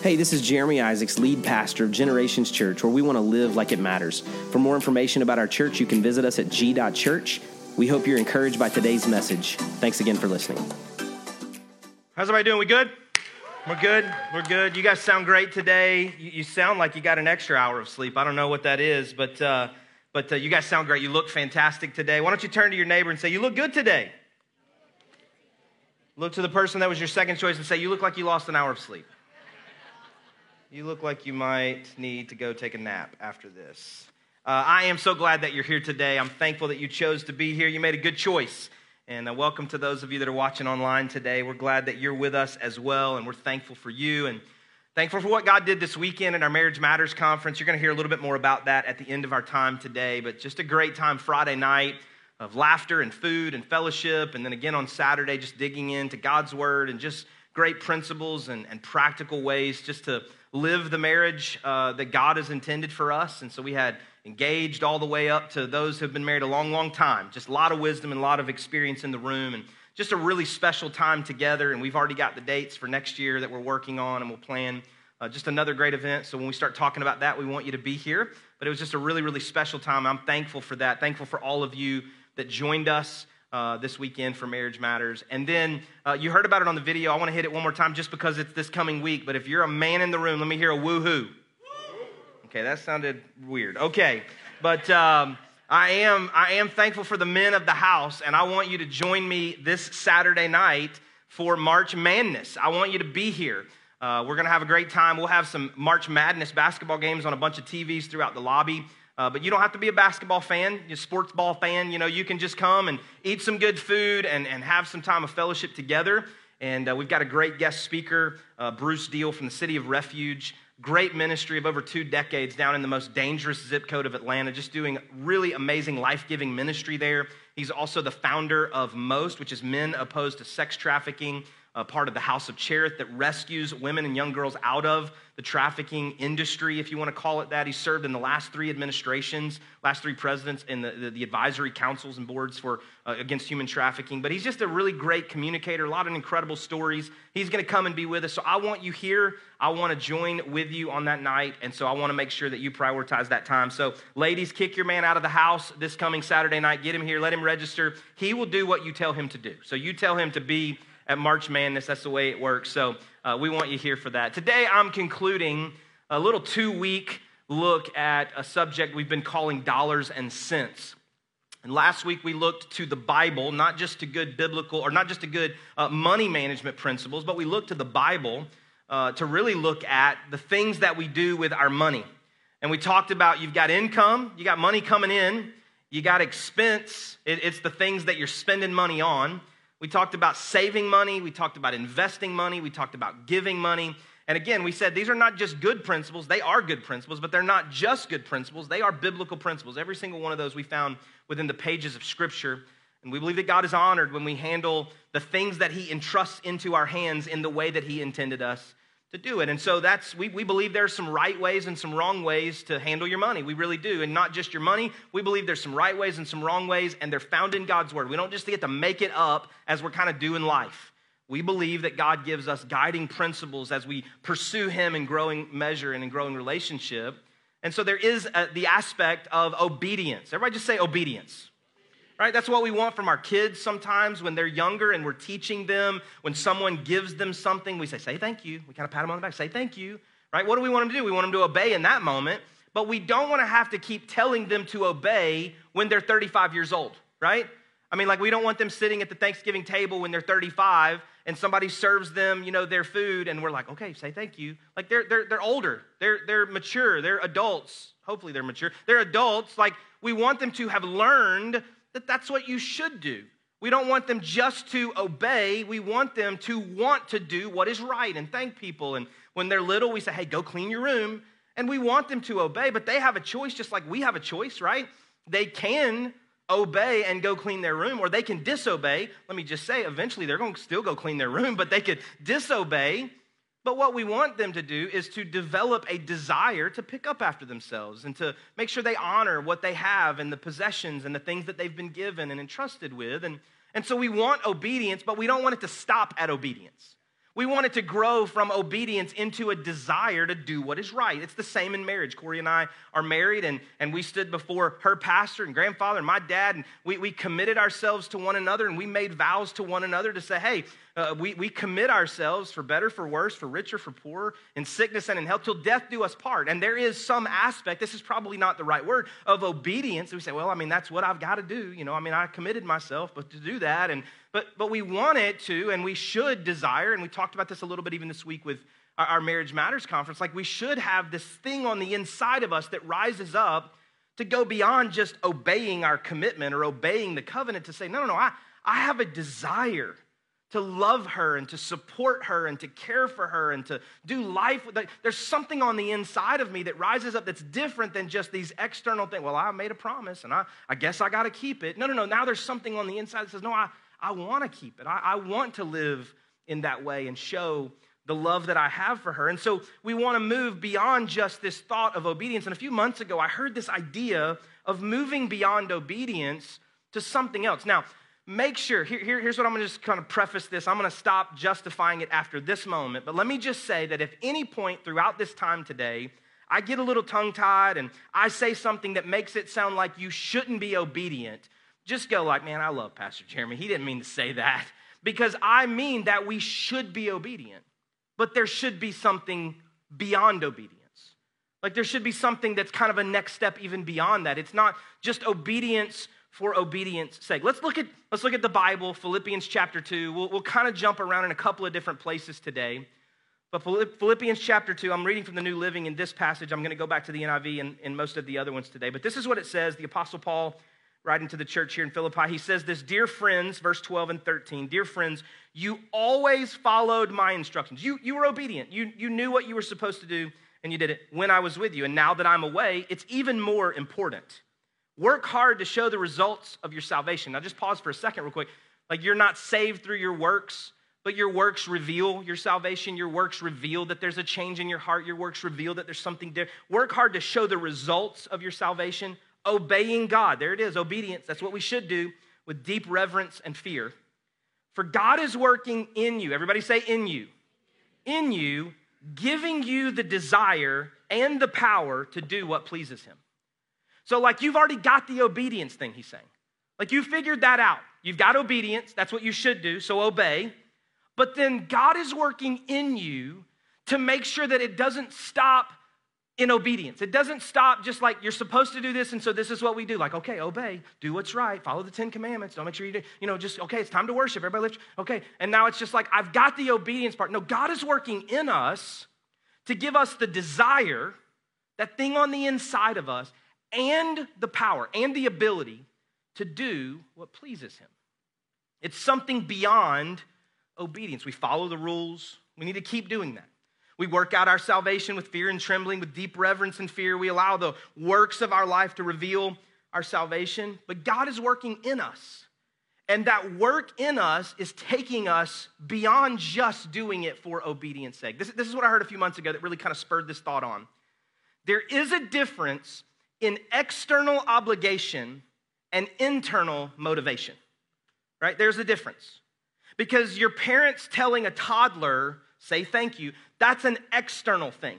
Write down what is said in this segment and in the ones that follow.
Hey, this is Jeremy Isaacs, lead pastor of Generations Church, where we want to live like it matters. For more information about our church, you can visit us at g.church. We hope you're encouraged by today's message. Thanks again for listening. How's everybody doing? We good? We're good. We're good. You guys sound great today. You, sound like you got an extra hour of sleep. I don't know what that is, but uh, but uh, you guys sound great. You look fantastic today. Why don't you turn to your neighbor and say, "You look good today." Look to the person that was your second choice and say, "You look like you lost an hour of sleep." You look like you might need to go take a nap after this. Uh, I am so glad that you're here today. I'm thankful that you chose to be here. You made a good choice. And uh, welcome to those of you that are watching online today. We're glad that you're with us as well, and we're thankful for you and thankful for what God did this weekend at our Marriage Matters conference. You're going to hear a little bit more about that at the end of our time today, but just a great time Friday night of laughter and food and fellowship, and then again on Saturday, just digging into God's Word and just great principles and, and practical ways just to live the marriage uh, that God has intended for us. And so we had engaged all the way up to those who have been married a long, long time. Just a lot of wisdom and a lot of experience in the room. And just a really special time together. And we've already got the dates for next year that we're working on and we'll plan. Uh, just another great event. So when we start talking about that, we want you to be here. But it was just a really, really special time. I'm thankful for that. Thankful for all of you that joined us uh, this weekend for Marriage Matters. And then uh, you heard about it on the video. I want to hit it one more time just because it's this coming week. But if you're a man in the room, let me hear a woohoo. Okay, that sounded weird. Okay, but um, I am I am thankful for the men of the house, and I want you to join me this Saturday night for March Madness. I want you to be here. Uh, we're going to have a great time. We'll have some March Madness basketball games on a bunch of TVs throughout the lobby. Uh, but you don't have to be a basketball fan, a sports ball fan. You know, you can just come and eat some good food and, and have some time of fellowship together. And uh, we've got a great guest speaker, uh, Bruce Deal from the City of Refuge. Great ministry of over two decades down in the most dangerous zip code of Atlanta, just doing really amazing life giving ministry there. He's also the founder of MOST, which is Men Opposed to Sex Trafficking part of the House of Cherith that rescues women and young girls out of the trafficking industry, if you want to call it that. He served in the last three administrations, last three presidents in the, the, the advisory councils and boards for uh, against human trafficking. But he's just a really great communicator, a lot of incredible stories. He's going to come and be with us. So I want you here. I want to join with you on that night. And so I want to make sure that you prioritize that time. So, ladies, kick your man out of the house this coming Saturday night. Get him here. Let him register. He will do what you tell him to do. So you tell him to be at March Madness. That's the way it works. So uh, we want you here for that. Today, I'm concluding a little two week look at a subject we've been calling dollars and sense. And last week we looked to the Bible, not just to good biblical, or not just to good uh, money management principles, but we looked to the Bible uh, to really look at the things that we do with our money. And we talked about you've got income, you got money coming in, you got expense, it, it's the things that you're spending money on. We talked about saving money, we talked about investing money, we talked about giving money. And again, we said these are not just good principles, they are good principles, but they're not just good principles, they are biblical principles. Every single one of those we found within the pages of Scripture. And we believe that God is honored when we handle the things that He entrusts into our hands in the way that He intended us to do it. And so that's, we, we believe there's some right ways and some wrong ways to handle your money. We really do. And not just your money, we believe there's some right ways and some wrong ways, and they're found in God's Word. We don't just get to make it up as we're kind of doing life. We believe that God gives us guiding principles as we pursue Him in growing measure and in growing relationship. And so there is a, the aspect of obedience. Everybody just say obedience right? That's what we want from our kids sometimes when they're younger and we're teaching them. When someone gives them something, we say, say thank you. We kind of pat them on the back, say thank you, right? What do we want them to do? We want them to obey in that moment, but we don't want to have to keep telling them to obey when they're 35 years old, right? I mean, like, we don't want them sitting at the Thanksgiving table when they're 35 and somebody serves them, you know, their food and we're like, okay, say thank you. Like, they're, they're, they're older, they're, they're mature, they're adults. Hopefully, they're mature. They're adults. Like, we want them to have learned that that's what you should do. We don't want them just to obey. We want them to want to do what is right and thank people. And when they're little, we say, hey, go clean your room. And we want them to obey, but they have a choice just like we have a choice, right? They can obey and go clean their room, or they can disobey. Let me just say, eventually they're going to still go clean their room, but they could disobey but what we want them to do is to develop a desire to pick up after themselves and to make sure they honor what they have and the possessions and the things that they've been given and entrusted with. And, and so we want obedience, but we don't want it to stop at obedience. We want it to grow from obedience into a desire to do what is right. It's the same in marriage. Corey and I are married, and, and we stood before her pastor and grandfather and my dad, and we, we committed ourselves to one another, and we made vows to one another to say, hey, uh, we, we commit ourselves for better, for worse, for richer, for poorer, in sickness and in health, till death do us part. And there is some aspect, this is probably not the right word, of obedience. We say, well, I mean, that's what I've got to do. You know, I mean, I committed myself but to do that. And but but we want it to, and we should desire, and we talked about this a little bit even this week with our, our Marriage Matters conference. Like we should have this thing on the inside of us that rises up to go beyond just obeying our commitment or obeying the covenant to say, no, no, no, I, I have a desire to love her and to support her and to care for her and to do life with her. There's something on the inside of me that rises up that's different than just these external things. Well, I made a promise and I, I guess I got to keep it. No, no, no. Now there's something on the inside that says, no, I, I want to keep it. I, I want to live in that way and show the love that I have for her. And so we want to move beyond just this thought of obedience. And a few months ago, I heard this idea of moving beyond obedience to something else. Now, make sure, here, here, here's what I'm gonna just kind of preface this. I'm gonna stop justifying it after this moment, but let me just say that if any point throughout this time today, I get a little tongue tied and I say something that makes it sound like you shouldn't be obedient, just go like, man, I love Pastor Jeremy. He didn't mean to say that because I mean that we should be obedient, but there should be something beyond obedience. Like there should be something that's kind of a next step even beyond that. It's not just obedience for obedience sake. Let's look at, let's look at the Bible, Philippians chapter 2. We'll, we'll kind of jump around in a couple of different places today. But Philippians chapter 2, I'm reading from the New Living in this passage. I'm going to go back to the NIV and, and most of the other ones today. But this is what it says the Apostle Paul writing to the church here in Philippi. He says this Dear friends, verse 12 and 13, Dear friends, you always followed my instructions. You, you were obedient. You, you knew what you were supposed to do, and you did it when I was with you. And now that I'm away, it's even more important. Work hard to show the results of your salvation. Now, just pause for a second, real quick. Like, you're not saved through your works, but your works reveal your salvation. Your works reveal that there's a change in your heart. Your works reveal that there's something different. Work hard to show the results of your salvation. Obeying God. There it is, obedience. That's what we should do with deep reverence and fear. For God is working in you. Everybody say, in you. In you, giving you the desire and the power to do what pleases Him. So, like, you've already got the obedience thing, he's saying. Like, you figured that out. You've got obedience. That's what you should do. So, obey. But then God is working in you to make sure that it doesn't stop in obedience. It doesn't stop just like you're supposed to do this, and so this is what we do. Like, okay, obey, do what's right, follow the Ten Commandments. Don't make sure you do, you know, just okay, it's time to worship. Everybody lift, okay. And now it's just like I've got the obedience part. No, God is working in us to give us the desire, that thing on the inside of us, and the power and the ability to do what pleases Him. It's something beyond obedience. We follow the rules, we need to keep doing that. We work out our salvation with fear and trembling, with deep reverence and fear. We allow the works of our life to reveal our salvation, but God is working in us. And that work in us is taking us beyond just doing it for obedience sake. This, this is what I heard a few months ago that really kind of spurred this thought on. There is a difference in external obligation and internal motivation, right? There's a difference. Because your parents telling a toddler, say thank you, that's an external thing.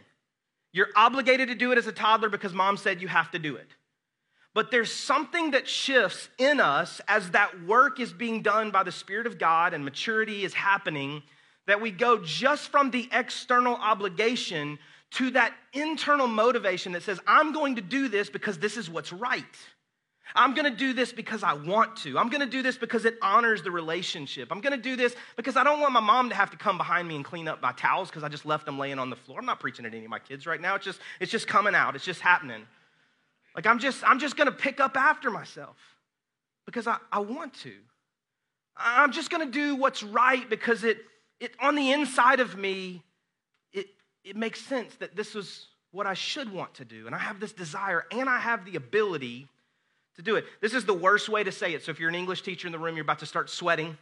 You're obligated to do it as a toddler because mom said you have to do it. But there's something that shifts in us as that work is being done by the Spirit of God and maturity is happening, that we go just from the external obligation to that internal motivation that says, I'm going to do this because this is what's right. I'm gonna do this because I want to. I'm gonna do this because it honors the relationship. I'm gonna do this because I don't want my mom to have to come behind me and clean up my towels because I just left them laying on the floor. I'm not preaching at any of my kids right now. It's just, it's just coming out. It's just happening. Like I'm just, I'm just gonna pick up after myself because I, I want to. I'm just gonna do what's right because it, it on the inside of me, it makes sense that this is what I should want to do. And I have this desire and I have the ability to do it. This is the worst way to say it. So if you're an English teacher in the room, you're about to start sweating.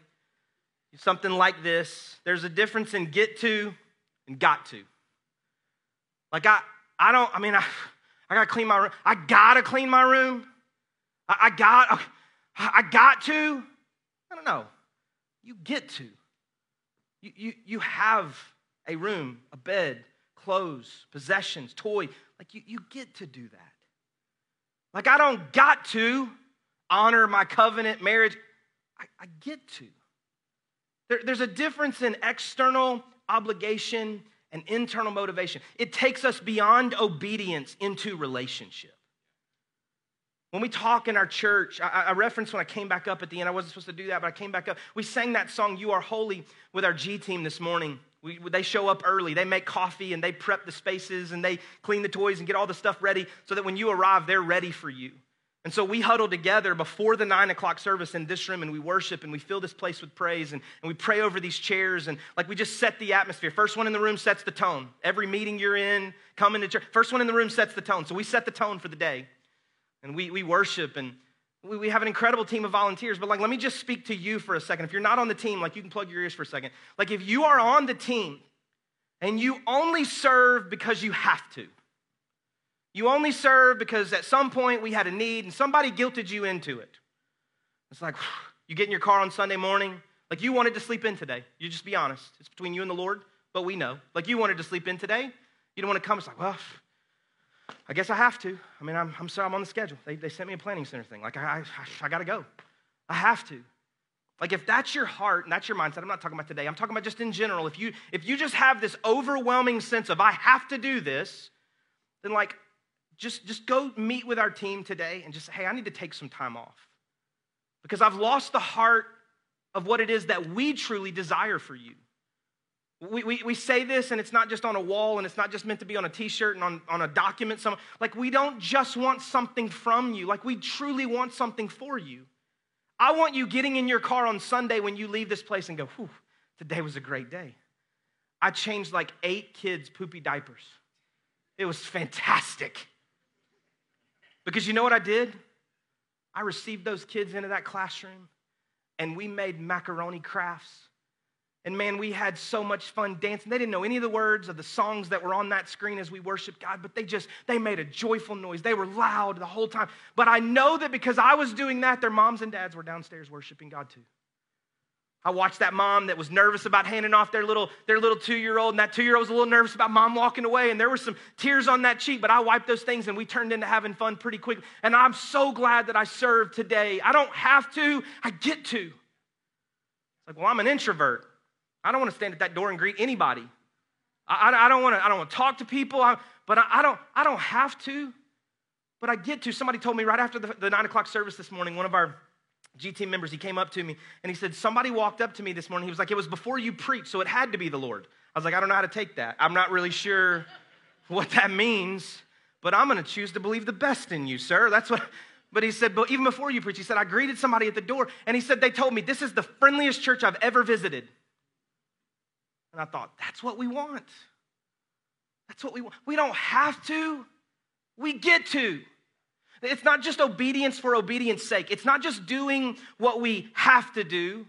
Something like this. There's a difference in get to and got to. Like I, I don't, I mean, I, I gotta clean my room. I gotta clean my room. I, I got, I got to. I don't know. You get to. You, you, you have a room, a bed, clothes, possessions, toy. Like you, you get to do that. Like I don't got to honor my covenant marriage. I, I get to. There, there's a difference in external obligation and internal motivation. It takes us beyond obedience into relationship. When we talk in our church, I, I referenced when I came back up at the end, I wasn't supposed to do that, but I came back up. We sang that song, You Are Holy, with our G team this morning. We, they show up early. They make coffee and they prep the spaces and they clean the toys and get all the stuff ready so that when you arrive, they're ready for you. And so we huddle together before the nine o'clock service in this room and we worship and we fill this place with praise and, and we pray over these chairs and like we just set the atmosphere. First one in the room sets the tone. Every meeting you're in, coming to church, first one in the room sets the tone. So we set the tone for the day and we, we worship and we, we have an incredible team of volunteers. But like, let me just speak to you for a second. If you're not on the team, like you can plug your ears for a second. Like if you are on the team and you only serve because you have to, you only serve because at some point we had a need and somebody guilted you into it. It's like you get in your car on Sunday morning, like you wanted to sleep in today. You just be honest. It's between you and the Lord, but we know. Like you wanted to sleep in today. You don't want to come. It's like, well, I guess I have to. I mean, I'm, I'm sorry, I'm on the schedule. They, they sent me a planning center thing. Like, I, I, I got to go. I have to. Like, if that's your heart and that's your mindset, I'm not talking about today, I'm talking about just in general. If you, if you just have this overwhelming sense of, I have to do this, then, like, just, just go meet with our team today and just say, hey, I need to take some time off. Because I've lost the heart of what it is that we truly desire for you. We, we, we say this and it's not just on a wall and it's not just meant to be on a t-shirt and on, on a document somewhere. Like we don't just want something from you. Like we truly want something for you. I want you getting in your car on Sunday when you leave this place and go, whew, today was a great day. I changed like eight kids' poopy diapers. It was fantastic. Because you know what I did? I received those kids into that classroom and we made macaroni crafts. And man, we had so much fun dancing. They didn't know any of the words of the songs that were on that screen as we worshiped God, but they just, they made a joyful noise. They were loud the whole time. But I know that because I was doing that, their moms and dads were downstairs worshiping God too. I watched that mom that was nervous about handing off their little, their little two year old, and that two year old was a little nervous about mom walking away, and there were some tears on that cheek, but I wiped those things and we turned into having fun pretty quick. And I'm so glad that I served today. I don't have to, I get to. It's like, well, I'm an introvert. I don't want to stand at that door and greet anybody. I, I, I don't want to, I don't want to talk to people, I, but I, don't, I don't have to, but I get to. Somebody told me right after the, the nine o'clock service this morning, one of our G team members, he came up to me and he said, Somebody walked up to me this morning. He was like, It was before you preached, so it had to be the Lord. I was like, I don't know how to take that. I'm not really sure what that means, but I'm going to choose to believe the best in you, sir. That's what. But he said, but even before you preached, he said, I greeted somebody at the door, and he said, they told me this is the friendliest church I've ever visited. And I thought, that's what we want. That's what we want. We don't have to, we get to. It's not just obedience for obedience sake. It's not just doing what we have to do.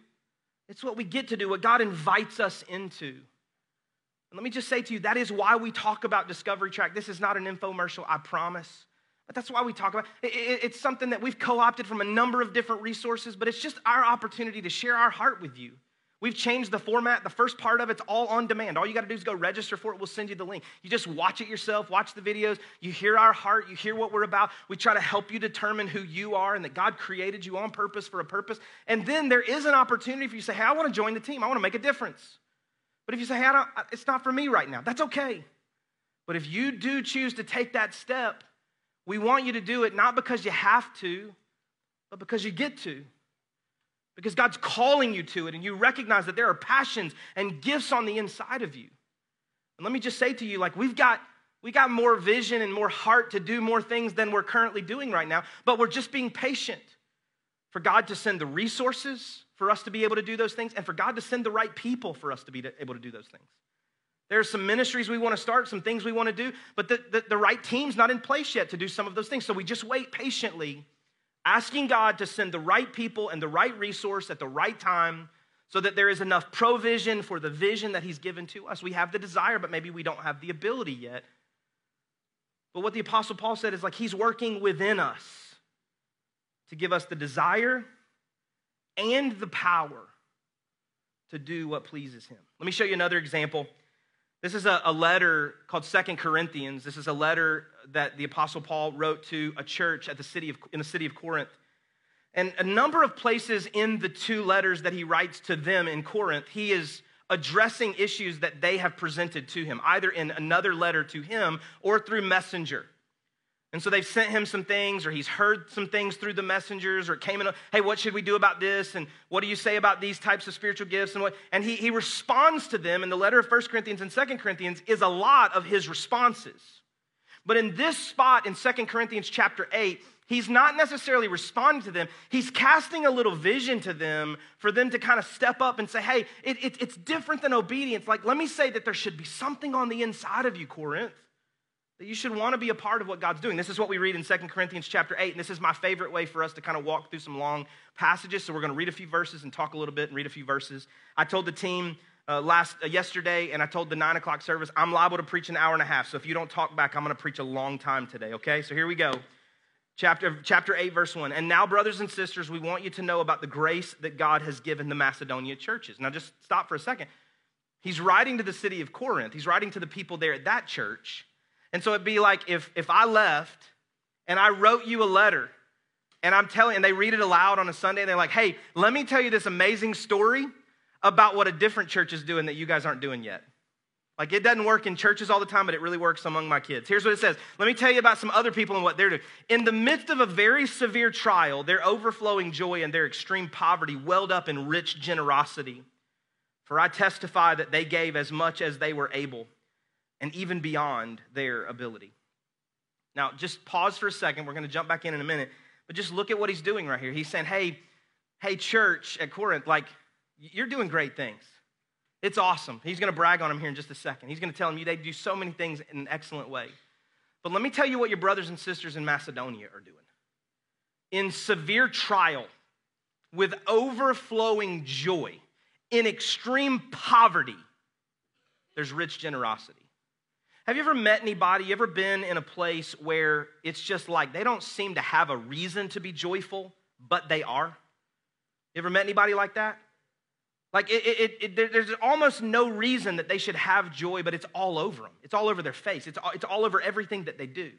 It's what we get to do, what God invites us into. And let me just say to you, that is why we talk about Discovery Track. This is not an infomercial, I promise. But that's why we talk about it. It's something that we've co opted from a number of different resources, but it's just our opportunity to share our heart with you. We've changed the format. The first part of it's all on demand. All you got to do is go register for it. We'll send you the link. You just watch it yourself, watch the videos. You hear our heart, you hear what we're about. We try to help you determine who you are and that God created you on purpose for a purpose. And then there is an opportunity for you to say, hey, I want to join the team, I want to make a difference. But if you say, hey, it's not for me right now, that's okay. But if you do choose to take that step, we want you to do it not because you have to, but because you get to because God's calling you to it and you recognize that there are passions and gifts on the inside of you. And let me just say to you like we've got we got more vision and more heart to do more things than we're currently doing right now, but we're just being patient for God to send the resources for us to be able to do those things and for God to send the right people for us to be able to do those things. There are some ministries we want to start, some things we want to do, but the, the, the right team's not in place yet to do some of those things. So we just wait patiently asking God to send the right people and the right resource at the right time so that there is enough provision for the vision that He's given to us. We have the desire, but maybe we don't have the ability yet. But what the Apostle Paul said is like He's working within us to give us the desire and the power to do what pleases him. Let me show you another example. This is a, a letter called Second Corinthians. This is a letter that the Apostle Paul wrote to a church at the city of, in the city of Corinth. And a number of places in the two letters that he writes to them in Corinth, he is addressing issues that they have presented to him, either in another letter to him or through messenger. And so they've sent him some things, or he's heard some things through the messengers, or came in, hey, what should we do about this? And what do you say about these types of spiritual gifts? And what and he, he responds to them in the letter of First Corinthians and Second Corinthians is a lot of his responses. But in this spot in Second Corinthians chapter 8, he's not necessarily responding to them. He's casting a little vision to them for them to kind of step up and say, hey, it, it, it's different than obedience. Like, let me say that there should be something on the inside of you, Corinth that you should want to be a part of what God's doing. This is what we read in 2 Corinthians chapter 8, and this is my favorite way for us to kind of walk through some long passages. So we're going to read a few verses and talk a little bit and read a few verses. I told the team uh, last uh, yesterday, and I told the nine o'clock service, I'm liable to preach an hour and a half. So if you don't talk back, I'm going to preach a long time today. Okay, so here we go. Chapter, chapter 8, verse 1. And now, brothers and sisters, we want you to know about the grace that God has given the Macedonia churches. Now, just stop for a second. He's writing to the city of Corinth, he's writing to the people there at that church. And so it'd be like if, if I left and I wrote you a letter and I'm telling, and they read it aloud on a Sunday and they're like, hey, let me tell you this amazing story about what a different church is doing that you guys aren't doing yet. Like it doesn't work in churches all the time, but it really works among my kids. Here's what it says. Let me tell you about some other people and what they're doing. In the midst of a very severe trial, their overflowing joy and their extreme poverty welled up in rich generosity. For I testify that they gave as much as they were able and even beyond their ability. Now, just pause for a second. We're going to jump back in in a minute, but just look at what he's doing right here. He's saying, hey, hey, church at Corinth, like, you're doing great things. It's awesome. He's going to brag on them here in just a second. He's going to tell them they do so many things in an excellent way. But let me tell you what your brothers and sisters in Macedonia are doing. In severe trial, with overflowing joy, in extreme poverty, there's rich generosity. Have you ever met anybody, you ever been in a place where it's just like they don't seem to have a reason to be joyful, but they are? You ever met anybody like that? Like it, it, it, there's almost no reason that they should have joy, but it's all over them. It's all over their face. It's all, it's all over everything that they do.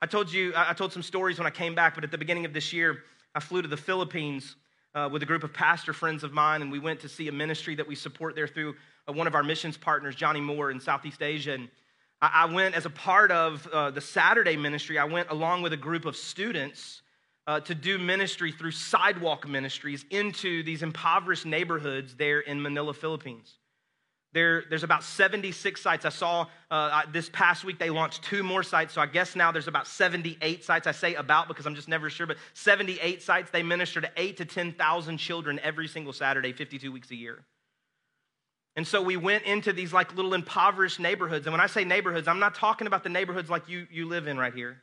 I told you, I told some stories when I came back, but at the beginning of this year, I flew to the Philippines uh, with a group of pastor friends of mine, and we went to see a ministry that we support there through uh, one of our missions partners, Johnny Moore, in Southeast Asia. And I went as a part of uh, the Saturday ministry, I went along with a group of students uh, to do ministry through sidewalk ministries into these impoverished neighborhoods there in Manila, Philippines. There, there's about 76 sites. I saw uh, this past week they launched two more sites, so I guess now there's about 78 sites. I say about because I'm just never sure, but 78 sites. They minister to 8 to 10,000 children every single Saturday, 52 weeks a year. And so we went into these like little impoverished neighborhoods. And when I say neighborhoods, I'm not talking about the neighborhoods like you, you live in right here.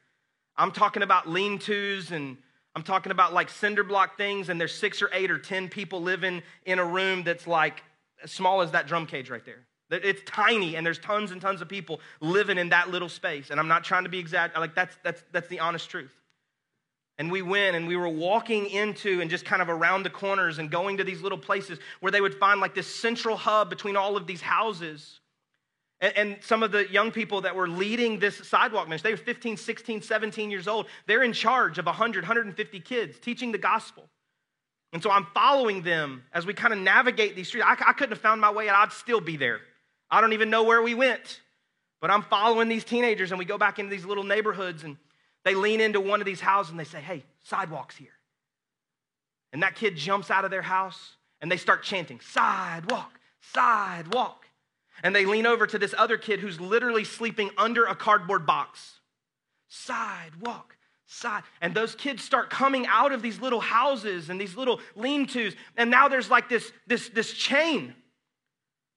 I'm talking about lean tos and I'm talking about like cinder block things, and there's six or eight or 10 people living in a room that's like as small as that drum cage right there. It's tiny, and there's tons and tons of people living in that little space. And I'm not trying to be exact, like that's, that's, that's the honest truth. And we went and we were walking into and just kind of around the corners and going to these little places where they would find like this central hub between all of these houses. And, some of the young people that were leading this sidewalk ministry, they were 15, 16, 17 years old. They're in charge of 100, 150 kids teaching the gospel. And so I'm following them as we kind of navigate these streets. I, I couldn't have found my way, and I'd still be there. I don't even know where we went. But I'm following these teenagers, and we go back into these little neighborhoods and they lean into one of these houses and they say, Hey, sidewalk's here. And that kid jumps out of their house and they start chanting, Sidewalk, sidewalk. And they lean over to this other kid who's literally sleeping under a cardboard box. Sidewalk, side. And those kids start coming out of these little houses and these little lean tos. And now there's like this, this, this chain.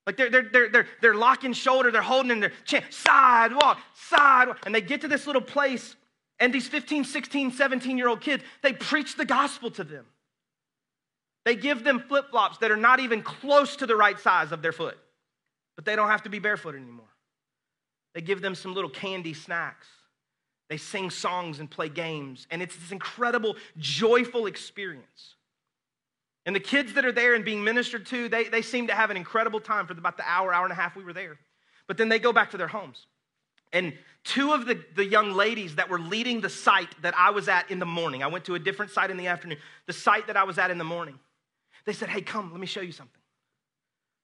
Like they're, they're, they're, they're, they're locking shoulder, they're holding in their chain. Sidewalk, sidewalk. And they get to this little place and these 15, 16, 17 year old kids, they preach the gospel to them. They give them flip flops that are not even close to the right size of their foot, but they don't have to be barefoot anymore. They give them some little candy snacks. They sing songs and play games, and it's this incredible, joyful experience. And the kids that are there and being ministered to, they, they seem to have an incredible time for about the hour, hour and a half we were there. But then they go back to their homes. And two of the, the young ladies that were leading the site that I was at in the morning, I went to a different site in the afternoon, the site that I was at in the morning, they said, Hey, come, let me show you something.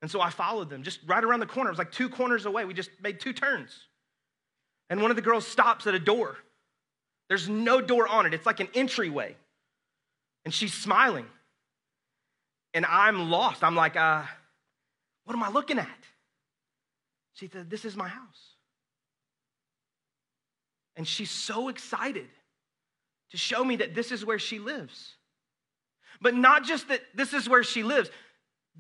And so I followed them just right around the corner. It was like two corners away. We just made two turns. And one of the girls stops at a door. There's no door on it, it's like an entryway. And she's smiling. And I'm lost. I'm like, uh, What am I looking at? She said, This is my house. And she's so excited to show me that this is where she lives. But not just that this is where she lives,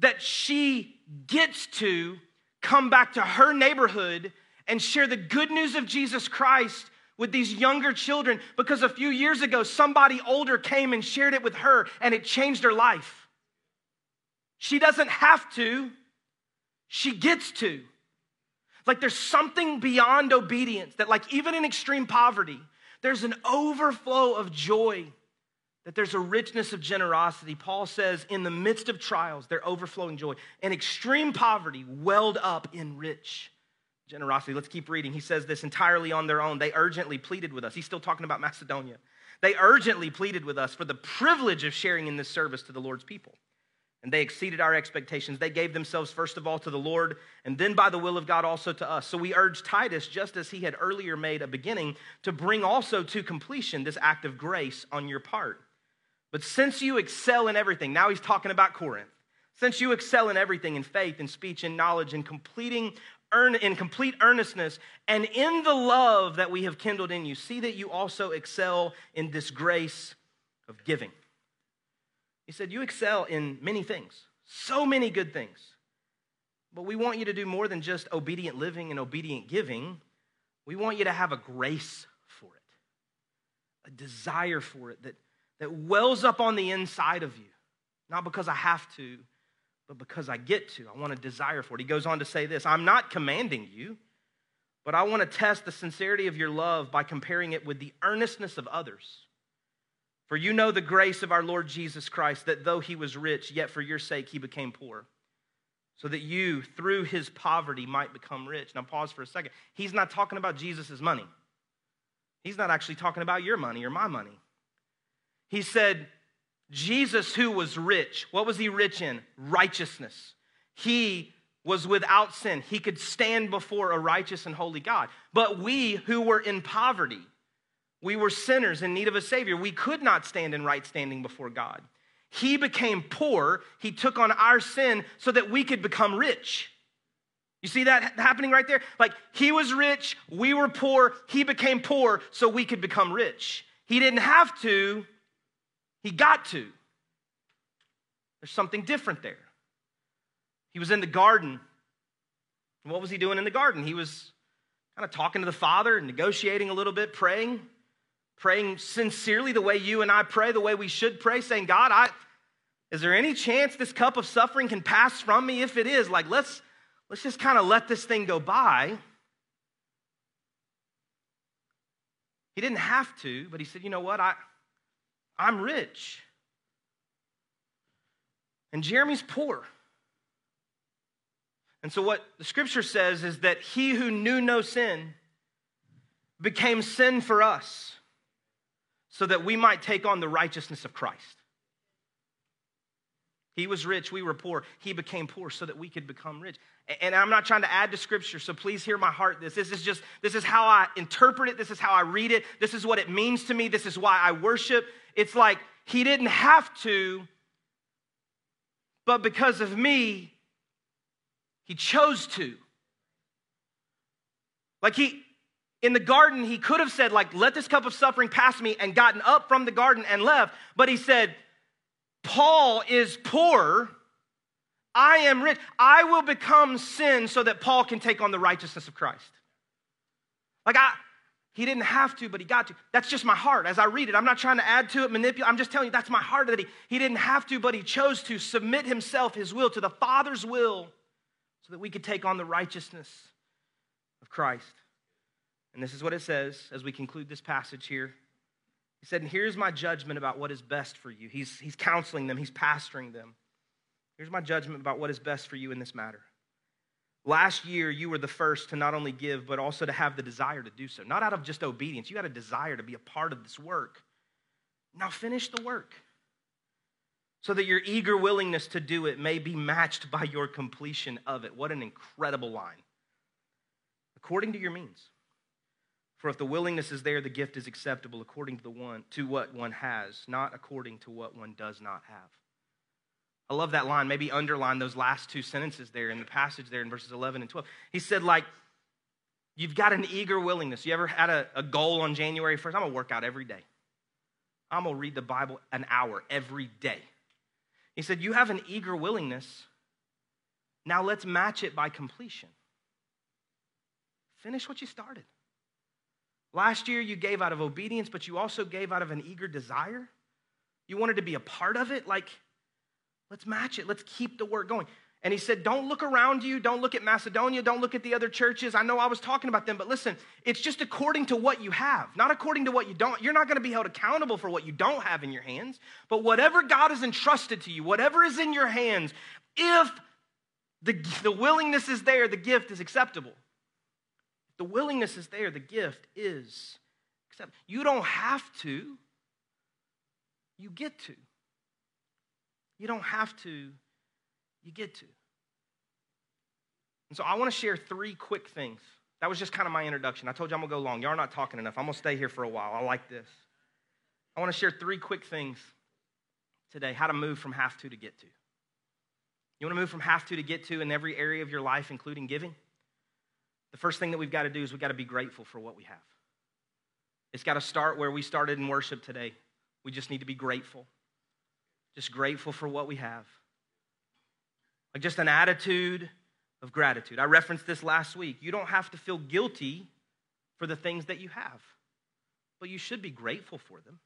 that she gets to come back to her neighborhood and share the good news of Jesus Christ with these younger children because a few years ago somebody older came and shared it with her and it changed her life. She doesn't have to, she gets to. Like there's something beyond obedience that, like, even in extreme poverty, there's an overflow of joy, that there's a richness of generosity. Paul says, in the midst of trials, they're overflowing joy. And extreme poverty welled up in rich generosity. Let's keep reading. He says this entirely on their own. They urgently pleaded with us. He's still talking about Macedonia. They urgently pleaded with us for the privilege of sharing in this service to the Lord's people. And they exceeded our expectations. They gave themselves first of all to the Lord, and then by the will of God also to us. So we urge Titus, just as he had earlier made a beginning, to bring also to completion this act of grace on your part. But since you excel in everything, now he's talking about Corinth. Since you excel in everything, in faith, in speech, in knowledge, in completing earn, in complete earnestness, and in the love that we have kindled in you, see that you also excel in this grace of giving. He said, You excel in many things, so many good things. But we want you to do more than just obedient living and obedient giving. We want you to have a grace for it, a desire for it that, that wells up on the inside of you, not because I have to, but because I get to. I want a desire for it. He goes on to say this I'm not commanding you, but I want to test the sincerity of your love by comparing it with the earnestness of others. For you know the grace of our Lord Jesus Christ, that though he was rich, yet for your sake he became poor, so that you, through his poverty, might become rich. Now, pause for a second. He's not talking about Jesus' money. He's not actually talking about your money or my money. He said, Jesus, who was rich, what was he rich in? Righteousness. He was without sin. He could stand before a righteous and holy God. But we who were in poverty, we were sinners in need of a Savior. We could not stand in right standing before God. He became poor. He took on our sin so that we could become rich. You see that happening right there? Like he was rich, we were poor, he became poor so we could become rich. He didn't have to, he got to. There's something different there. He was in the garden. what was he doing in the garden? He was kind of talking to the Father, and negotiating a little bit, praying praying sincerely the way you and I pray, the way we should pray, saying, God, I, is there any chance this cup of suffering can pass from me? If it is, like, let's, let's just kind of let this thing go by. He didn't have to, but he said, you know what? I, I'm rich. And Jeremy's poor. And so, what the scripture says is that he who knew no sin became sin for us so that we might take on the righteousness of Christ. He was rich, we were poor. He became poor so that we could become rich. And I'm not trying to add to scripture, so please hear my heart this. This is just this is how I interpret it, this is how I read it, this is what it means to me, this is why I worship. It's like he didn't have to, but because of me, he chose to. Like he in the garden, he could have said, like, let this cup of suffering pass me and gotten up from the garden and left. But he said, Paul is poor. I am rich. I will become sin so that Paul can take on the righteousness of Christ. Like, I, he didn't have to, but he got to. That's just my heart as I read it. I'm not trying to add to it, manipulate. I'm just telling you that's my heart that he, he didn't have to, but he chose to submit himself, his will, to the Father's will so that we could take on the righteousness of Christ. And this is what it says as we conclude this passage here He said, And here's my judgment about what is best for you. He's, he's counseling them, he's pastoring them. Here's my judgment about what is best for you in this matter. Last year, you were the first to not only give, but also to have the desire to do so. Not out of just obedience, you had a desire to be a part of this work. Now finish the work so that your eager willingness to do it may be matched by your completion of it. What an incredible line. According to your means. For if the willingness is there, the gift is acceptable according to the one to what one has, not according to what one does not have. I love that line. Maybe underline those last two sentences there in the passage there in verses 11 and 12. He said, like, you've got an eager willingness. You ever had a, a goal on January 1st? I'm going to work out every day. I'm going to read the Bible an hour every day. He said, You have an eager willingness. Now let's match it by completion. Finish what you started. Last year, you gave out of obedience, but you also gave out of an eager desire. You wanted to be a part of it. Like, let's match it. Let's keep the work going. And he said, Don't look around you. Don't look at Macedonia. Don't look at the other churches. I know I was talking about them, but listen, it's just according to what you have, not according to what you don't. You're not going to be held accountable for what you don't have in your hands, but whatever God has entrusted to you, whatever is in your hands, if the, the willingness is there, the gift is acceptable. The willingness is there, the gift is Except You don't have to, you get to. You don't have to, you get to. And so I want to share three quick things. That was just kind of my introduction. I told you I'm going to go long. Y'all are not talking enough. I'm going to stay here for a while. I like this. I want to share three quick things today how to move from have to to get to. You want to move from have to to get to in every area of your life, including giving? The first thing that we've got to do is we've got to be grateful for what we have. It's got to start where we started in worship today. We just need to be grateful. Just grateful for what we have. Like just an attitude of gratitude. I referenced this last week. You don't have to feel guilty for the things that you have, but you should be grateful for them.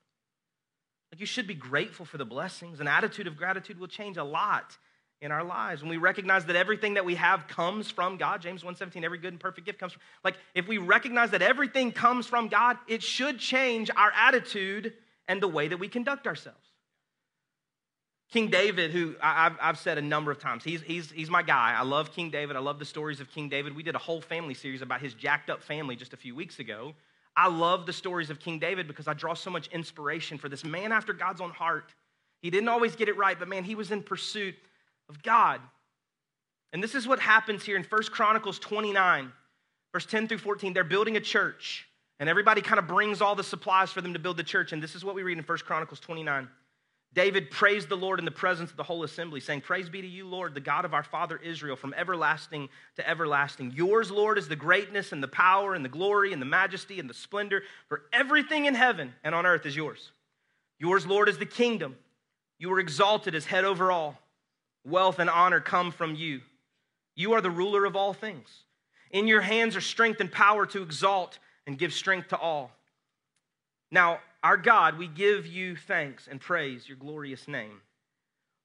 Like you should be grateful for the blessings. An attitude of gratitude will change a lot in our lives. When we recognize that everything that we have comes from God, James 1:17, every good and perfect gift comes from like if we recognize that everything comes from God, it should change our attitude and the way that we conduct ourselves. King David, who I've, I've said a number of times, he's, he's, he's my guy. I love King David. I love the stories of King David. We did a whole family series about his jacked up family just a few weeks ago. I love the stories of King David because I draw so much inspiration for this man after God's own heart. He didn't always get it right, but man, he was in pursuit of God. And this is what happens here in First Chronicles 29, verse 10 through 14. They're building a church, and everybody kind of brings all the supplies for them to build the church. And this is what we read in First Chronicles 29. David praised the Lord in the presence of the whole assembly, saying, Praise be to you, Lord, the God of our father Israel, from everlasting to everlasting. Yours, Lord, is the greatness and the power and the glory and the majesty and the splendor, for everything in heaven and on earth is yours. Yours, Lord, is the kingdom. You are exalted as head over all. Wealth and honor come from you. You are the ruler of all things. In your hands are strength and power to exalt and give strength to all. Now, our God, we give you thanks and praise your glorious name.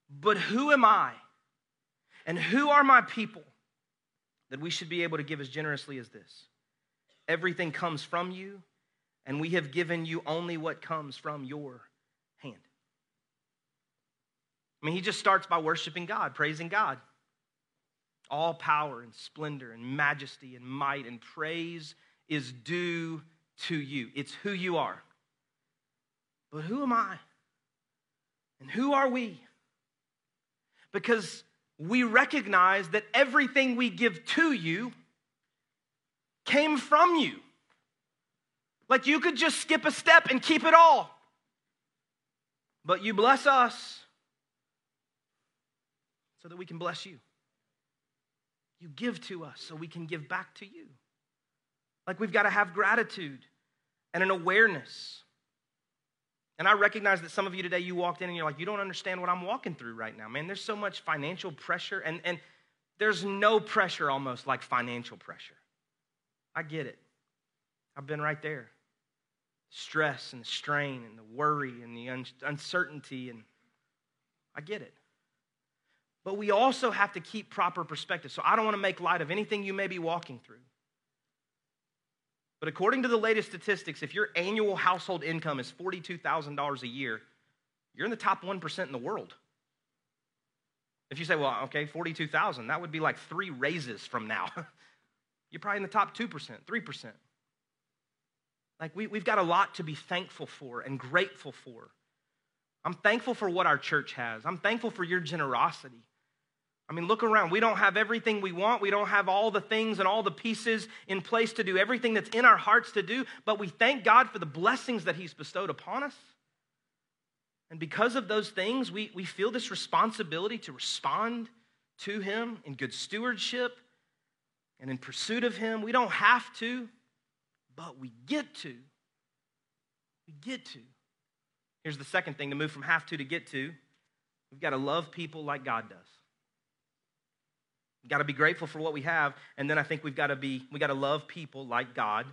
But who am I and who are my people that we should be able to give as generously as this? Everything comes from you, and we have given you only what comes from your. I mean, he just starts by worshiping God, praising God. All power and splendor and majesty and might and praise is due to you. It's who you are. But who am I? And who are we? Because we recognize that everything we give to you came from you. Like you could just skip a step and keep it all. But you bless us so that we can bless you. You give to us so we can give back to you. Like we've got to have gratitude and an awareness. And I recognize that some of you today, you walked in and you're like, you don't understand what I'm walking through right now. Man, there's so much financial pressure, and, and there's no pressure almost like financial pressure. I get it. I've been right there. Stress and the strain and the worry and the un- uncertainty, and I get it. But we also have to keep proper perspective. So I don't want to make light of anything you may be walking through. But according to the latest statistics, if your annual household income is $42,000 a year, you're in the top 1% in the world. If you say, well, okay, 42,000, that would be like three raises from now. you're probably in the top 2%, 3%. Like, we, we've got a lot to be thankful for and grateful for. I'm thankful for what our church has. I'm thankful for your generosity. I mean, look around. We don't have everything we want. We don't have all the things and all the pieces in place to do everything that's in our hearts to do, but we thank God for the blessings that He's bestowed upon us. And because of those things, we, we feel this responsibility to respond to Him in good stewardship and in pursuit of Him. We don't have to, but we get to. We get to. Here's the second thing to move from have to to get to we've got to love people like God does. Got to be grateful for what we have, and then I think we've got to be, we got to love people like God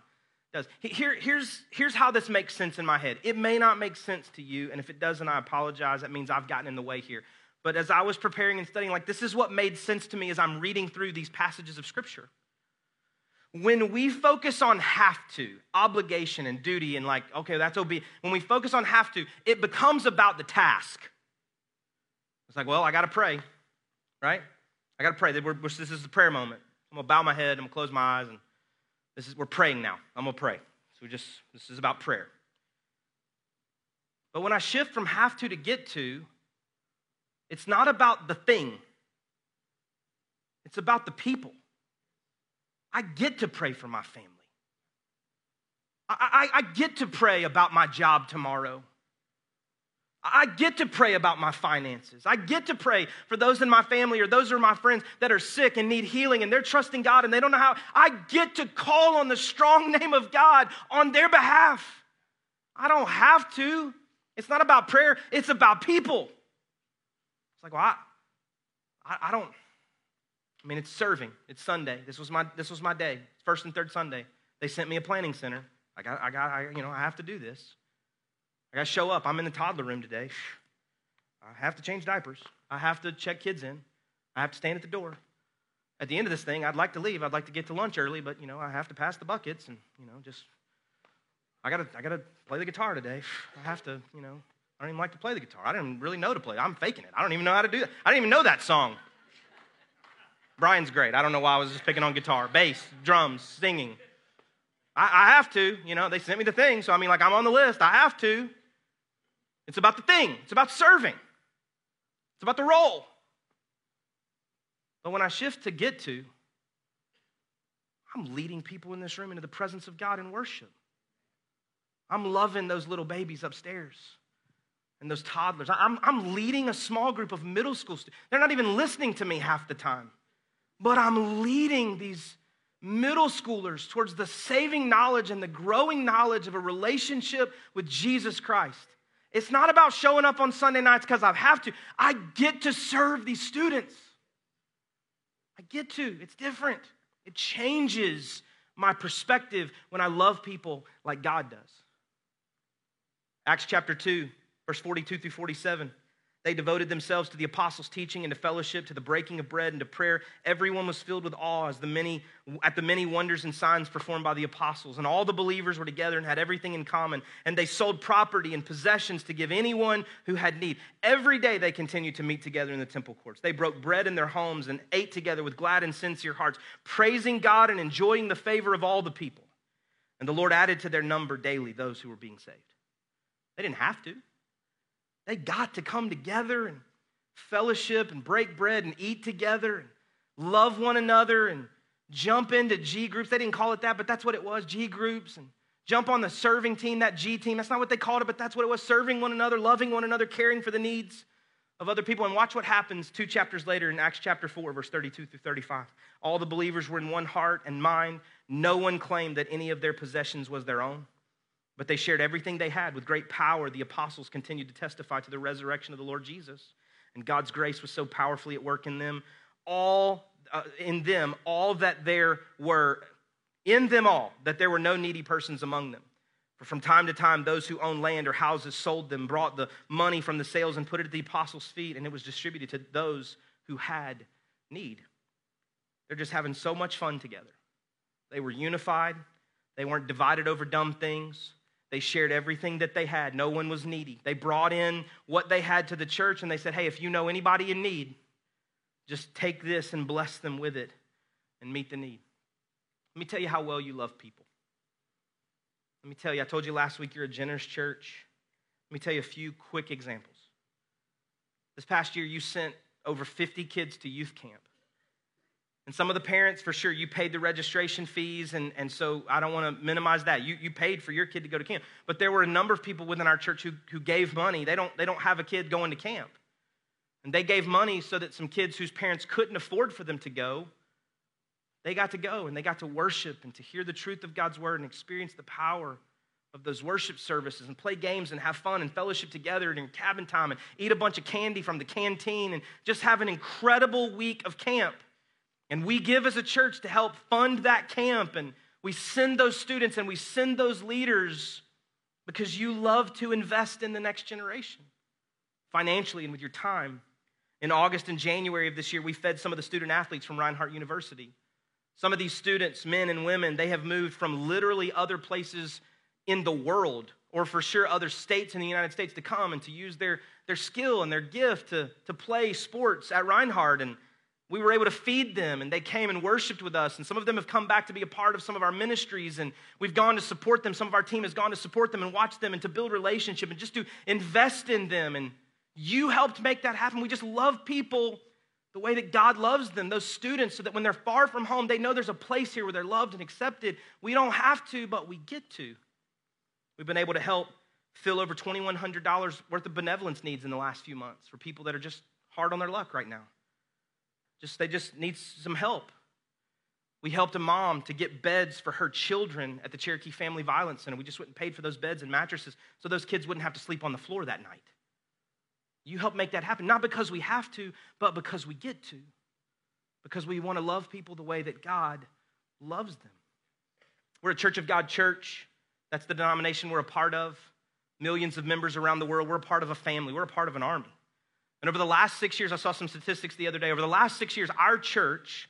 does. Here, here's, here's how this makes sense in my head. It may not make sense to you, and if it doesn't, I apologize. That means I've gotten in the way here. But as I was preparing and studying, like this is what made sense to me as I'm reading through these passages of Scripture. When we focus on have to, obligation and duty, and like, okay, that's OB, when we focus on have to, it becomes about the task. It's like, well, I got to pray, right? I got to pray. This is the prayer moment. I'm going to bow my head, I'm going to close my eyes, and this is, we're praying now. I'm going to pray. So we just, this is about prayer. But when I shift from have to to get to, it's not about the thing, it's about the people. I get to pray for my family. I, I, I, get to pray about my job tomorrow. I get to pray about my finances. I get to pray for those in my family or those are my friends that are sick and need healing and they're trusting God and they don't know how. I get to call on the strong name of God on their behalf. I don't have to. It's not about prayer, it's about people. It's like, well, I, I, I don't. I mean, it's serving. It's Sunday. This was my this was my day. First and third Sunday. They sent me a planning center. I got I got I, you know I have to do this. I got to show up. I'm in the toddler room today. I have to change diapers. I have to check kids in. I have to stand at the door. At the end of this thing, I'd like to leave. I'd like to get to lunch early, but you know I have to pass the buckets and you know just I gotta I gotta play the guitar today. I have to you know I don't even like to play the guitar. I didn't really know to play. I'm faking it. I don't even know how to do that. I didn't even know that song. Brian's great. I don't know why I was just picking on guitar, bass, drums, singing. I, I have to, you know, they sent me the thing, so I mean, like, I'm on the list. I have to. It's about the thing, it's about serving, it's about the role. But when I shift to get to, I'm leading people in this room into the presence of God in worship. I'm loving those little babies upstairs and those toddlers. I'm, I'm leading a small group of middle school students. They're not even listening to me half the time but I'm leading these middle schoolers towards the saving knowledge and the growing knowledge of a relationship with Jesus Christ. It's not about showing up on Sunday nights because I have to. I get to serve these students. I get to. It's different. It changes my perspective when I love people like God does. Acts chapter 2, verse 42 through 47. They devoted themselves to the apostles' teaching and to fellowship, to the breaking of bread and to prayer. Everyone was filled with awe as the many, at the many wonders and signs performed by the apostles. And all the believers were together and had everything in common. And they sold property and possessions to give anyone who had need. Every day they continued to meet together in the temple courts. They broke bread in their homes and ate together with glad and sincere hearts, praising God and enjoying the favor of all the people. And the Lord added to their number daily those who were being saved. They didn't have to. They got to come together and fellowship and break bread and eat together and love one another and jump into G groups. They didn't call it that, but that's what it was G groups and jump on the serving team, that G team. That's not what they called it, but that's what it was serving one another, loving one another, caring for the needs of other people. And watch what happens two chapters later in Acts chapter 4, verse 32 through 35. All the believers were in one heart and mind. No one claimed that any of their possessions was their own. But they shared everything they had with great power. The apostles continued to testify to the resurrection of the Lord Jesus. And God's grace was so powerfully at work in them. All uh, in them, all that there were, in them all, that there were no needy persons among them. For from time to time, those who owned land or houses sold them, brought the money from the sales, and put it at the apostles' feet, and it was distributed to those who had need. They're just having so much fun together. They were unified, They weren't divided over dumb things. They shared everything that they had. No one was needy. They brought in what they had to the church and they said, Hey, if you know anybody in need, just take this and bless them with it and meet the need. Let me tell you how well you love people. Let me tell you, I told you last week you're a generous church. Let me tell you a few quick examples. This past year, you sent over 50 kids to youth camp. And some of the parents, for sure, you paid the registration fees, and, and so I don't want to minimize that. You, you paid for your kid to go to camp. But there were a number of people within our church who, who gave money. They don't, they don't have a kid going to camp. And they gave money so that some kids whose parents couldn't afford for them to go, they got to go and they got to worship and to hear the truth of God's word and experience the power of those worship services and play games and have fun and fellowship together in cabin time and eat a bunch of candy from the canteen and just have an incredible week of camp. And we give as a church to help fund that camp. And we send those students and we send those leaders because you love to invest in the next generation financially and with your time. In August and January of this year, we fed some of the student athletes from Reinhardt University. Some of these students, men and women, they have moved from literally other places in the world or for sure other states in the United States to come and to use their, their skill and their gift to, to play sports at Reinhardt. And we were able to feed them and they came and worshiped with us and some of them have come back to be a part of some of our ministries and we've gone to support them. Some of our team has gone to support them and watch them and to build relationship and just to invest in them and you helped make that happen. We just love people the way that god loves them those students so that when they're far from home they know there's a place here where they're loved and accepted. We don't have to but we get to. We've been able to help fill over $2100 worth of benevolence needs in the last few months for people that are just hard on their luck right now just they just need some help. We helped a mom to get beds for her children at the Cherokee Family Violence Center. We just went and paid for those beds and mattresses so those kids wouldn't have to sleep on the floor that night. You help make that happen, not because we have to, but because we get to. Because we want to love people the way that God loves them. We're a Church of God church. That's the denomination we're a part of. Millions of members around the world. We're a part of a family. We're a part of an army. And over the last six years, I saw some statistics the other day. Over the last six years, our church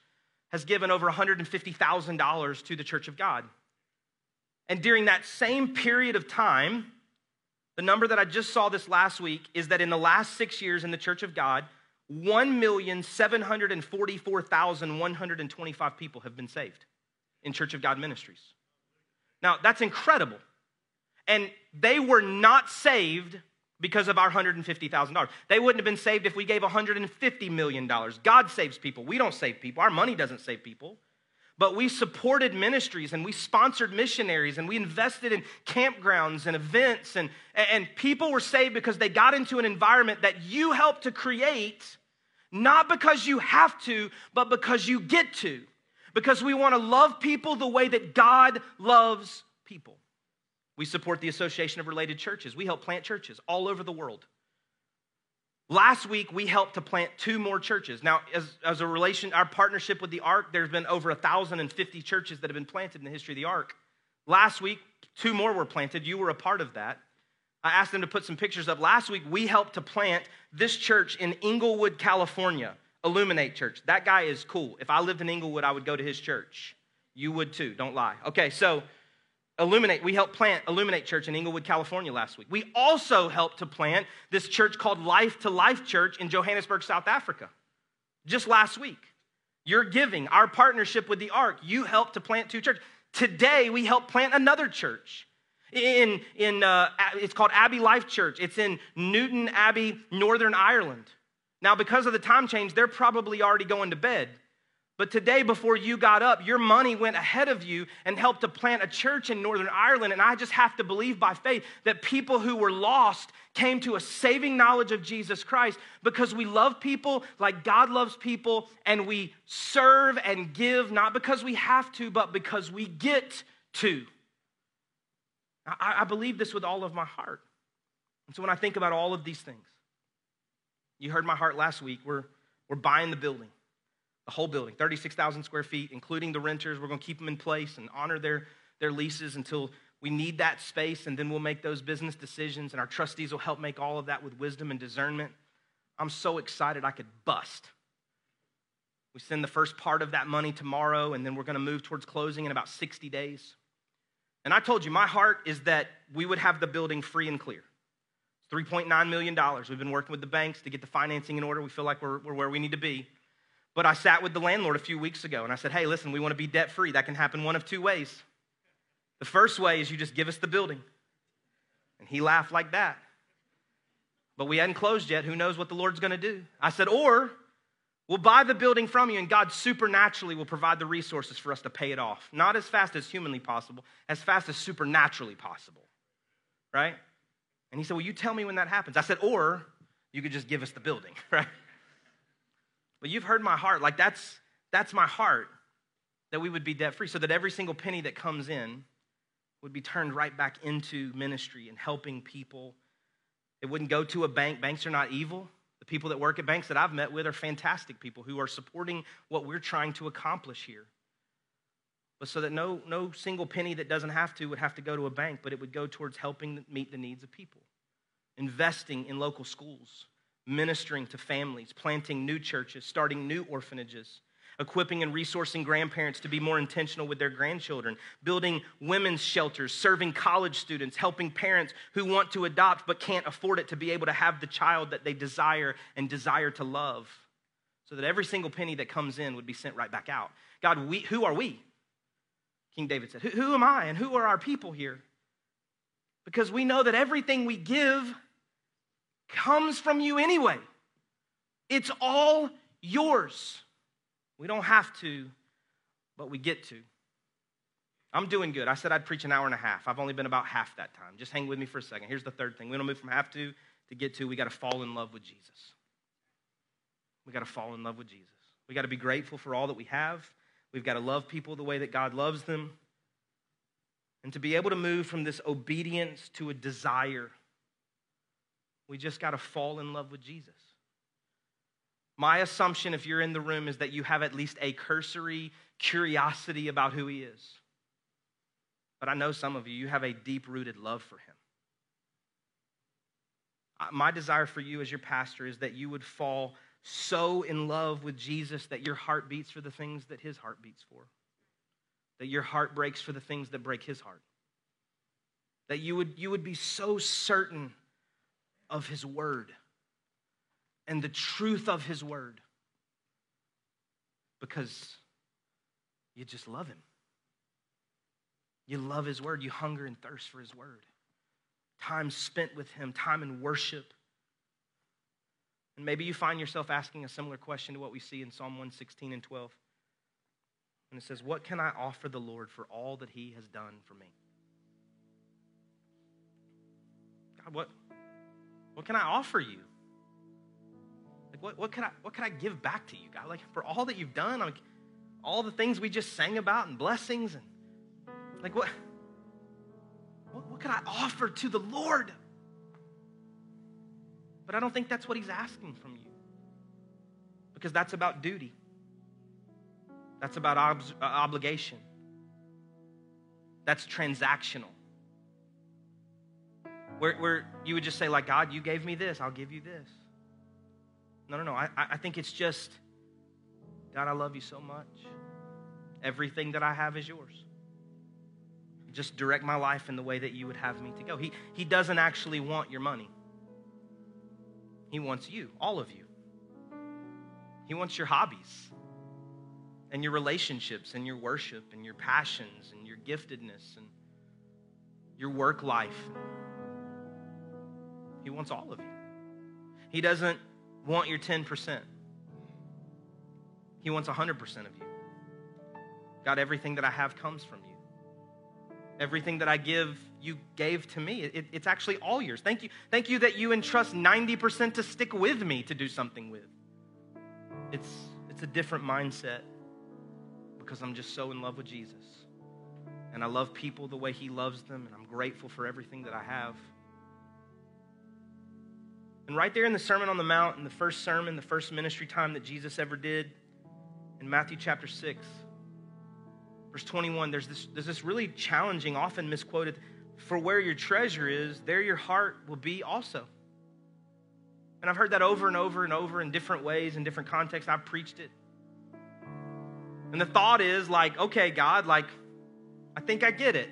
has given over $150,000 to the Church of God. And during that same period of time, the number that I just saw this last week is that in the last six years in the Church of God, 1,744,125 people have been saved in Church of God ministries. Now, that's incredible. And they were not saved because of our $150,000. They wouldn't have been saved if we gave $150 million. God saves people. We don't save people. Our money doesn't save people. But we supported ministries and we sponsored missionaries and we invested in campgrounds and events. And, and people were saved because they got into an environment that you helped to create, not because you have to, but because you get to. Because we want to love people the way that God loves people. We support the Association of Related Churches. We help plant churches all over the world. Last week, we helped to plant two more churches. Now, as, as a relation, our partnership with the ARC, there's been over 1,050 churches that have been planted in the history of the ARC. Last week, two more were planted. You were a part of that. I asked them to put some pictures up. Last week, we helped to plant this church in Inglewood, California, Illuminate Church. That guy is cool. If I lived in Inglewood, I would go to his church. You would too, don't lie. Okay, so Illuminate, we helped plant Illuminate Church in Inglewood, California last week. We also helped to plant this church called Life to Life Church in Johannesburg, South Africa, just last week. Your giving, our partnership with the ARC, you helped to plant two churches. Today, we help plant another church. In, in uh, it's called Abbey Life Church. It's in Newtownabbey, Northern Ireland. Now, because of the time change, they're probably already going to bed. But today, before you got up, your money went ahead of you and helped to plant a church in Northern Ireland. And I just have to believe by faith that people who were lost came to a saving knowledge of Jesus Christ because we love people like God loves people and we serve and give not because we have to, but because we get to. I, I believe this with all of my heart. And so when I think about all of these things, you heard my heart last week. We're, we're buying the building the whole building, 36,000 square feet, including the renters. We're going to keep them in place and honor their, their leases until we need that space, and then we'll make those business decisions, and our trustees will help make all of that with wisdom and discernment. I'm so excited I could bust. We send the first part of that money tomorrow, and then we're going to move towards closing in about 60 days. And I told you, my heart is that we would have the building free and clear. $3.9 million. We've been working with the banks to get the financing in order. We feel like we're, we're where we need to be. But I sat with the landlord a few weeks ago and I said, hey, listen, we want to be debt free. That can happen one of two ways. The first way is you just give us the building. And he laughed like that. But we hadn't closed yet. Who knows what the Lord's going to do? I said, or we'll buy the building from you and God supernaturally will provide the resources for us to pay it off. Not as fast as humanly possible, as fast as supernaturally possible. Right? And he said, Well, you tell me when that happens. I said, Or you could just give us the building, right? But you've heard my heart. Like, that's, that's my heart that we would be debt free so that every single penny that comes in would be turned right back into ministry and helping people. It wouldn't go to a bank. Banks are not evil. The people that work at banks that I've met with are fantastic people who are supporting what we're trying to accomplish here. But so that no, no single penny that doesn't have to would have to go to a bank, but it would go towards helping meet the needs of people, investing in local schools, ministering to families, planting new churches, starting new orphanages, equipping and resourcing grandparents to be more intentional with their grandchildren, building women's shelters, serving college students, helping parents who want to adopt but can't afford it to be able to have the child that they desire and desire to love, so that every single penny that comes in would be sent right back out. God, we, who are we? King David said, who, who am I and who are our people here? Because we know that everything we give comes from you anyway. It's all yours. We don't have to, but we get to. I'm doing good. I said I'd preach an hour and a half. I've only been about half that time. Just hang with me for a second. Here's the third thing. We don't move from have to to get to. We got to fall in love with Jesus. We got to fall in love with Jesus. We got to be grateful for all that we have. We've got to love people the way that God loves them. And to be able to move from this obedience to a desire, we just got to fall in love with Jesus. My assumption, if you're in the room, is that you have at least a cursory curiosity about who he is. But I know some of you, you have a deep rooted love for him. My desire for you as your pastor is that you would fall so in love with Jesus that your heart beats for the things that his heart beats for, that your heart breaks for the things that break his heart, that you would, you would be so certain of his word and the truth of his word because you just love him. You love his word. You hunger and thirst for his word. Time spent with him, time in worship, and maybe you find yourself asking a similar question to what we see in Psalm 116 and 12. And it says, What can I offer the Lord for all that he has done for me? God, what, what can I offer you? Like, what, what, can I, what can I give back to you, God? Like, for all that you've done, like, all the things we just sang about and blessings, and like, what, what, what can I offer to the Lord? But I don't think that's what he's asking from you. Because that's about duty, that's about ob- uh, obligation, that's transactional. Where, where you would just say, like, God, you gave me this, I'll give you this. No, no, no. I, I think it's just, God, I love you so much. Everything that I have is yours. Just direct my life in the way that you would have me to go. He, he doesn't actually want your money. He wants you, all of you. He wants your hobbies and your relationships and your worship and your passions and your giftedness and your work life. He wants all of you. He doesn't want your 10%. He wants 100% of you. God, everything that I have comes from you. Everything that I give, you gave to me. It, it's actually all yours. Thank you. Thank you that you entrust 90% to stick with me to do something with. It's, it's a different mindset because I'm just so in love with Jesus. And I love people the way he loves them, and I'm grateful for everything that I have. And right there in the Sermon on the Mount, in the first sermon, the first ministry time that Jesus ever did, in Matthew chapter 6, Verse 21, there's this, there's this really challenging, often misquoted, for where your treasure is, there your heart will be also. And I've heard that over and over and over in different ways, in different contexts. I've preached it. And the thought is like, okay, God, like, I think I get it.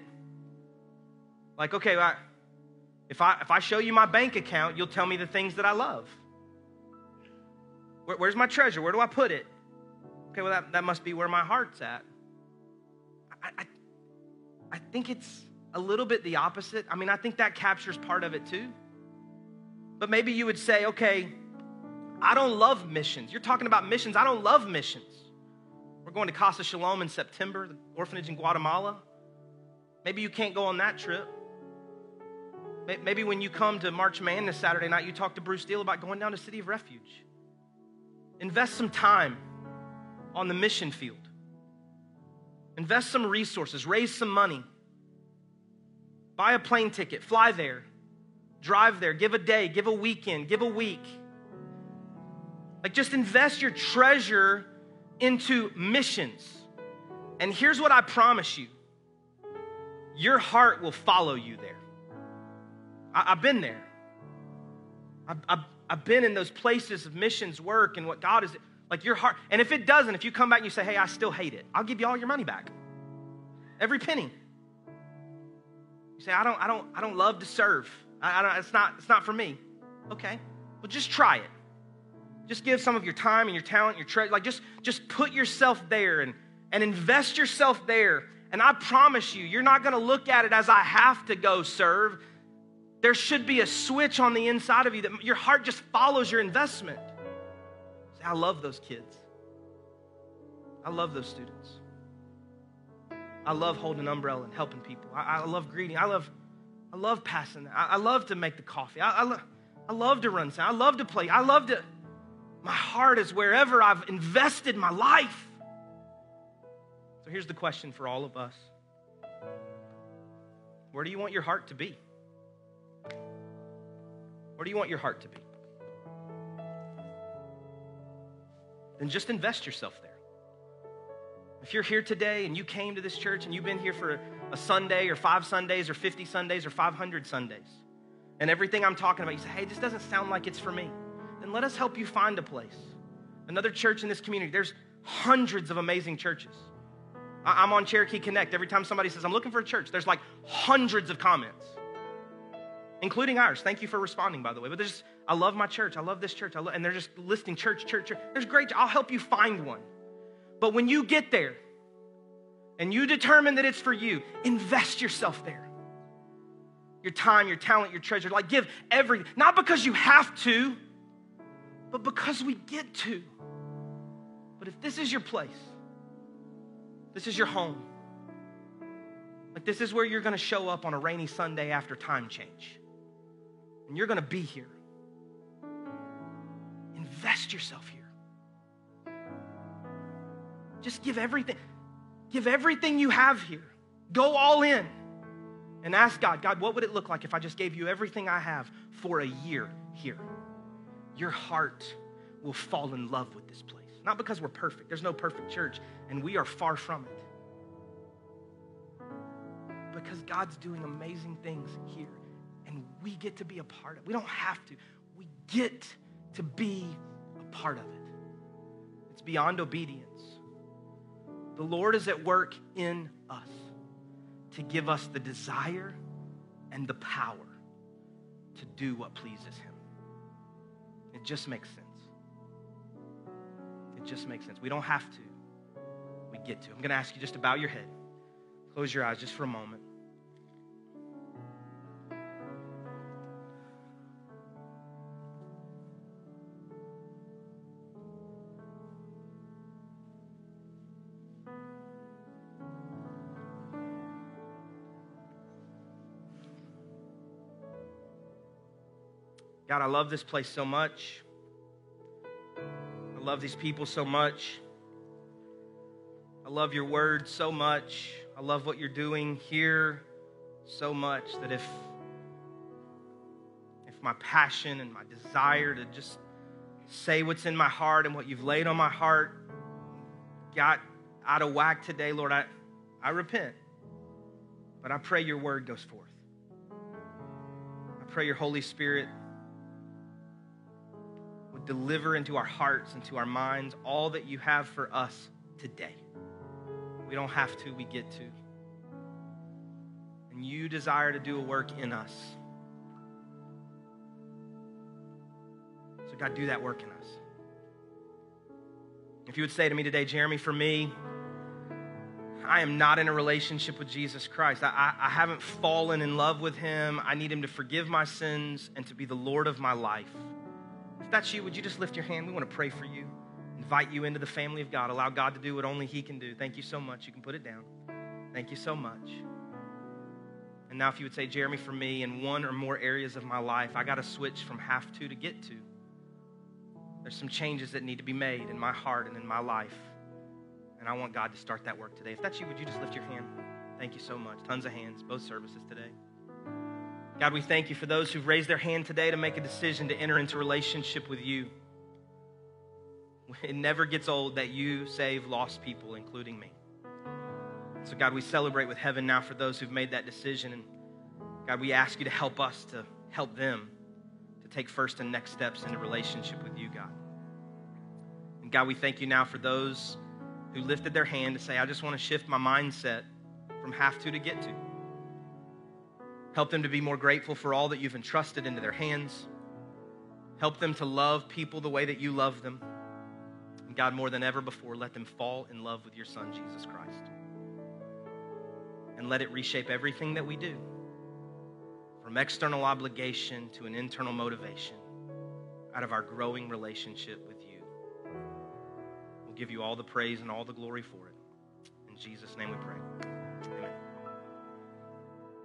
Like, okay, I, if, I, if I show you my bank account, you'll tell me the things that I love. Where, where's my treasure? Where do I put it? Okay, well, that, that must be where my heart's at. I, I, I think it's a little bit the opposite. I mean, I think that captures part of it too. But maybe you would say, okay, I don't love missions. You're talking about missions. I don't love missions. We're going to Casa Shalom in September, the orphanage in Guatemala. Maybe you can't go on that trip. Maybe when you come to March Madness Saturday night, you talk to Bruce Deal about going down to City of Refuge. Invest some time on the mission field. Invest some resources, raise some money. Buy a plane ticket, fly there, drive there, give a day, give a weekend, give a week. Like just invest your treasure into missions. And here's what I promise you your heart will follow you there. I, have been there. I've, I've, I've been in those places of missions work and what God is like your heart. And if it doesn't, if you come back and you say, hey, I still hate it, I'll give you all your money back. Every penny. You say, I don't, I don't, I don't love to serve. I, I don't, it's not, it's not for me. Okay. Well, just try it. Just give some of your time and your talent, and your treasure. Like just, just put yourself there and, and invest yourself there. And I promise you, you're not going to look at it as I have to go serve. There should be a switch on the inside of you that your heart just follows your investment. I love those kids. I love those students. I love holding an umbrella and helping people. I, I love greeting. I love, I love passing. I, I love to make the coffee. I, I, lo- I love to run sound. I love to play. I love to. My heart is wherever I've invested my life. So here's the question for all of us Where do you want your heart to be? Where do you want your heart to be? Then just invest yourself there. If you're here today and you came to this church and you've been here for a Sunday or five Sundays or 50 Sundays or 500 Sundays, and everything I'm talking about, you say, hey, this doesn't sound like it's for me, then let us help you find a place. Another church in this community. There's hundreds of amazing churches. I'm on Cherokee Connect. Every time somebody says, I'm looking for a church, there's like hundreds of comments including ours. Thank you for responding, by the way. But there's, I love my church. I love this church. I love, and they're just listing church, church, church. There's great. I'll help you find one. But when you get there and you determine that it's for you, invest yourself there. Your time, your talent, your treasure. Like give everything. Not because you have to, but because we get to. But if this is your place, this is your home. Like, this is where you're going to show up on a rainy Sunday after time change and you're going to be here. Invest yourself here. Just give everything. Give everything you have here. Go all in and ask God, God, what would it look like if I just gave you everything I have for a year here? Your heart will fall in love with this place. Not because we're perfect, there's no perfect church, and we are far from it. Because God's doing amazing things here and we get to be a part of it. We don't have to. We get to be a part of it. It's beyond obedience. The Lord is at work in us to give us the desire and the power to do what pleases Him. It just makes sense. It just makes sense. We don't have to, we get to. I'm going to ask you just to bow your head, close your eyes just for a moment. God, I love this place so much. I love these people so much. I love your word so much. I love what you're doing here so much that if if my passion and my desire to just say what's in my heart and what you've laid on my heart got out of whack today, Lord, I, I repent. But I pray your word goes forth. I pray your Holy Spirit deliver into our hearts, and to our minds, all that you have for us today. We don't have to, we get to. And you desire to do a work in us. So, God, do that work in us. If you would say to me today, Jeremy, for me, I am not in a relationship with Jesus Christ. I, I, I, haven't fallen in love with him. I need him to forgive my sins and to be the Lord of my life. That's you, would you just lift your hand? We want to pray for you, invite you into the family of God, allow God to do what only he can do. Thank you so much. You can put it down. Thank you so much. And now, if you would say, Jeremy, for me, in one or more areas of my life, I got to switch from have to to get to. There's some changes that need to be made in my heart and in my life. And I want God to start that work today. If that's you, would you just lift your hand? Thank you so much. Tons of hands, both services today. God, we thank you for those who've raised their hand today to make a decision to enter into relationship with you. It never gets old that you save lost people, including me. So, God, we celebrate with heaven now for those who've made that decision. And God, we ask you to help us to help them to take first and next steps in a relationship with you, God. And God, we thank you now for those who lifted their hand to say, I just want to shift my mindset from have to to get to. Help them to be more grateful for all that you've entrusted into their hands. Help them to love people the way that you love them. And God, more than ever before, let them fall in love with your Son, Jesus Christ. And let it reshape everything that we do from external obligation to an internal motivation out of our growing relationship with you. We'll give you all the praise and all the glory for it. In Jesus' name we pray.